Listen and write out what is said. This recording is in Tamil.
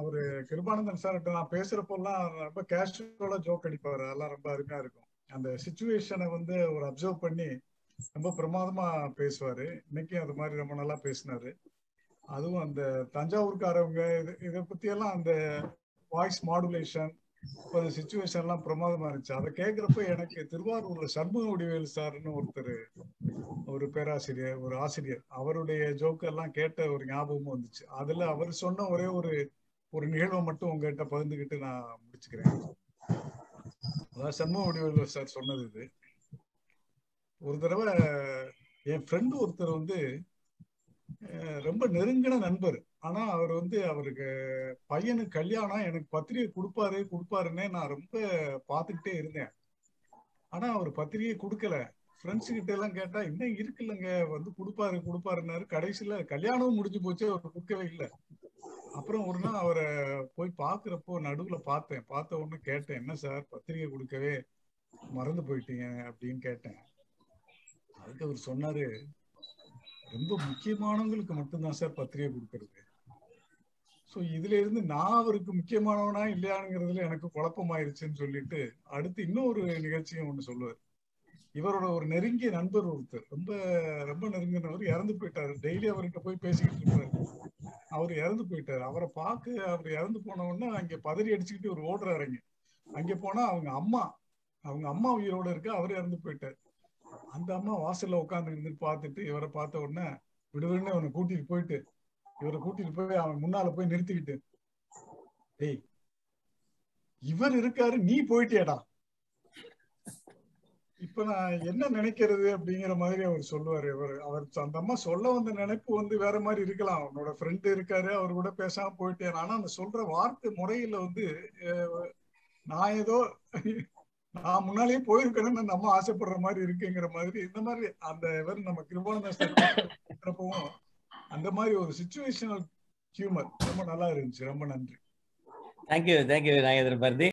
அவரு கிருபானந்தன் சார்கிட்ட நான் பேசுறப்பெல்லாம் ரொம்ப கேஷுவலா ஜோக் அடிப்பாரு அதெல்லாம் ரொம்ப அருமையா இருக்கும். அந்த சுச்சுவேஷனை வந்து ஒரு அப்சர்வ் பண்ணி ரொம்ப பிரமாதமா பேசுவாரு. இன்னைக்கு அது மாதிரி ரொம்ப நல்லா பேசினாரு. அதுவும் அந்த தஞ்சாவூர்காரவங்க இது இதை பத்தி எல்லாம் அந்த வாய்ஸ் மாடுலேஷன் ஒரு சுச்சுவேஷன் எல்லாம் பிரமாதமா இருந்துச்சு. அதை கேட்கிறப்ப எனக்கு திருவாரூர்ல சண்முக வடிவேல் சார்னு ஒருத்தர் ஒரு பேராசிரியர் ஒரு ஆசிரியர் அவருடைய ஜோக்கெல்லாம் கேட்ட ஒரு ஞாபகமும் வந்துச்சு. அதுல அவர் சொன்ன ஒரே ஒரு ஒரு நிகழ்வை மட்டும் உங்ககிட்ட பகிர்ந்துக்கிட்டு நான் முடிச்சுக்கிறேன். அதாவது சண்முக வடிவேல் சார் சொன்னது இது. ஒரு தடவை என் ஃப்ரெண்டு ஒருத்தர் வந்து ரொம்ப நெருங்கின நண்பர். ஆனா அவர் வந்து அவருக்கு பையனுக்கு கல்யாணம் எனக்கு பத்திரிகை கொடுப்பாரு கொடுப்பாருன்னே நான் ரொம்ப பார்த்துக்கிட்டே இருந்தேன். ஆனா அவர் பத்திரிகை கொடுக்கல. ஃப்ரெண்ட்ஸ் கிட்ட எல்லாம் கேட்டா இன்னும் இருக்குல்லங்க வந்து கொடுப்பாரு கொடுப்பாருன்னாரு. கடைசியில கல்யாணமும் முடிஞ்சு போச்சு அவர் கொடுக்கவே இல்லை. அப்புறம் ஒரு நாள் அவரை போய் பாக்குறப்போ நடுவுல பார்த்தேன். பார்த்த உடனே கேட்டேன் என்ன சார்? பத்திரிகை கொடுக்கவே மறந்து போயிட்டீங்க அப்படின்னு கேட்டேன். அதுக்கு அவர் சொன்னாரு ரொம்ப முக்கியமானவங்களுக்கு மட்டும்தான் சார் பத்திரிகை கொடுக்கறது. ஸோ இதுல இருந்து நான் அவருக்கு முக்கியமானவனா இல்லையானுங்கிறதுல எனக்கு குழப்பமாயிருச்சுன்னு சொல்லிட்டு அடுத்து இன்னொரு நிகழ்ச்சியும் ஒண்ணு சொல்லுவார். இவரோட ஒரு நெருங்கிய நண்பர் ஒருத்தர் ரொம்ப ரொம்ப நெருங்கினவர் இறந்து போயிட்டாரு. டெய்லி அவர்கிட்ட போய் பேசிக்கிட்டு இருப்பாரு. அவர் இறந்து போயிட்டாரு. அவரை பார்க்க அவர் இறந்து போன உடனே அங்க பதறி அடிச்சுக்கிட்டு ஒரு ஓடுறாருங்க. அங்க போனா அவங்க அம்மா அவங்க அம்மா உயிரோட இருக்கு அவர் இறந்து போயிட்டாரு. அந்த அம்மா வாசல்ல உட்காந்து இருந்து பார்த்துட்டு இவரை பார்த்த உடனே விடுவிடுன்னு அவனை கூட்டிட்டு போயிட்டு இவரை கூட்டிட்டு போய் அவன் முன்னால போய் நிறுத்திக்கிட்டு டேய் இவர் இருக்காரு நீ போயிட்டியாடா. இப்ப நான் என்ன நினைக்கிறது அப்படிங்கிற மாதிரி அவர் சொல்லுவாரு. இவர் அவர் அந்த அம்மா சொல்ல வந்த நினைப்பு வந்து வேற மாதிரி இருக்கலாம். அவனோட ஃப்ரெண்டு இருக்காரு அவர் கூட பேசாம போயிட்டேன். ஆனா அந்த சொல்ற வார்த்தை முறையில வந்து நான் ஏதோ நான் முன்னாலேயே போயிருக்கணும்னு அந்த அம்மா ஆசைப்படுற மாதிரி இருக்குங்கிற மாதிரி இந்த மாதிரி அந்த இவர் நம்ம கிருபானந்தப்பவும் அந்த மாதிரி ஒரு சுச்சுவேஷனல் ஹியூமர் ரொம்ப நல்லா இருந்துச்சு. ரொம்ப நன்றி. Thank you thank you Nagendran Bharathi.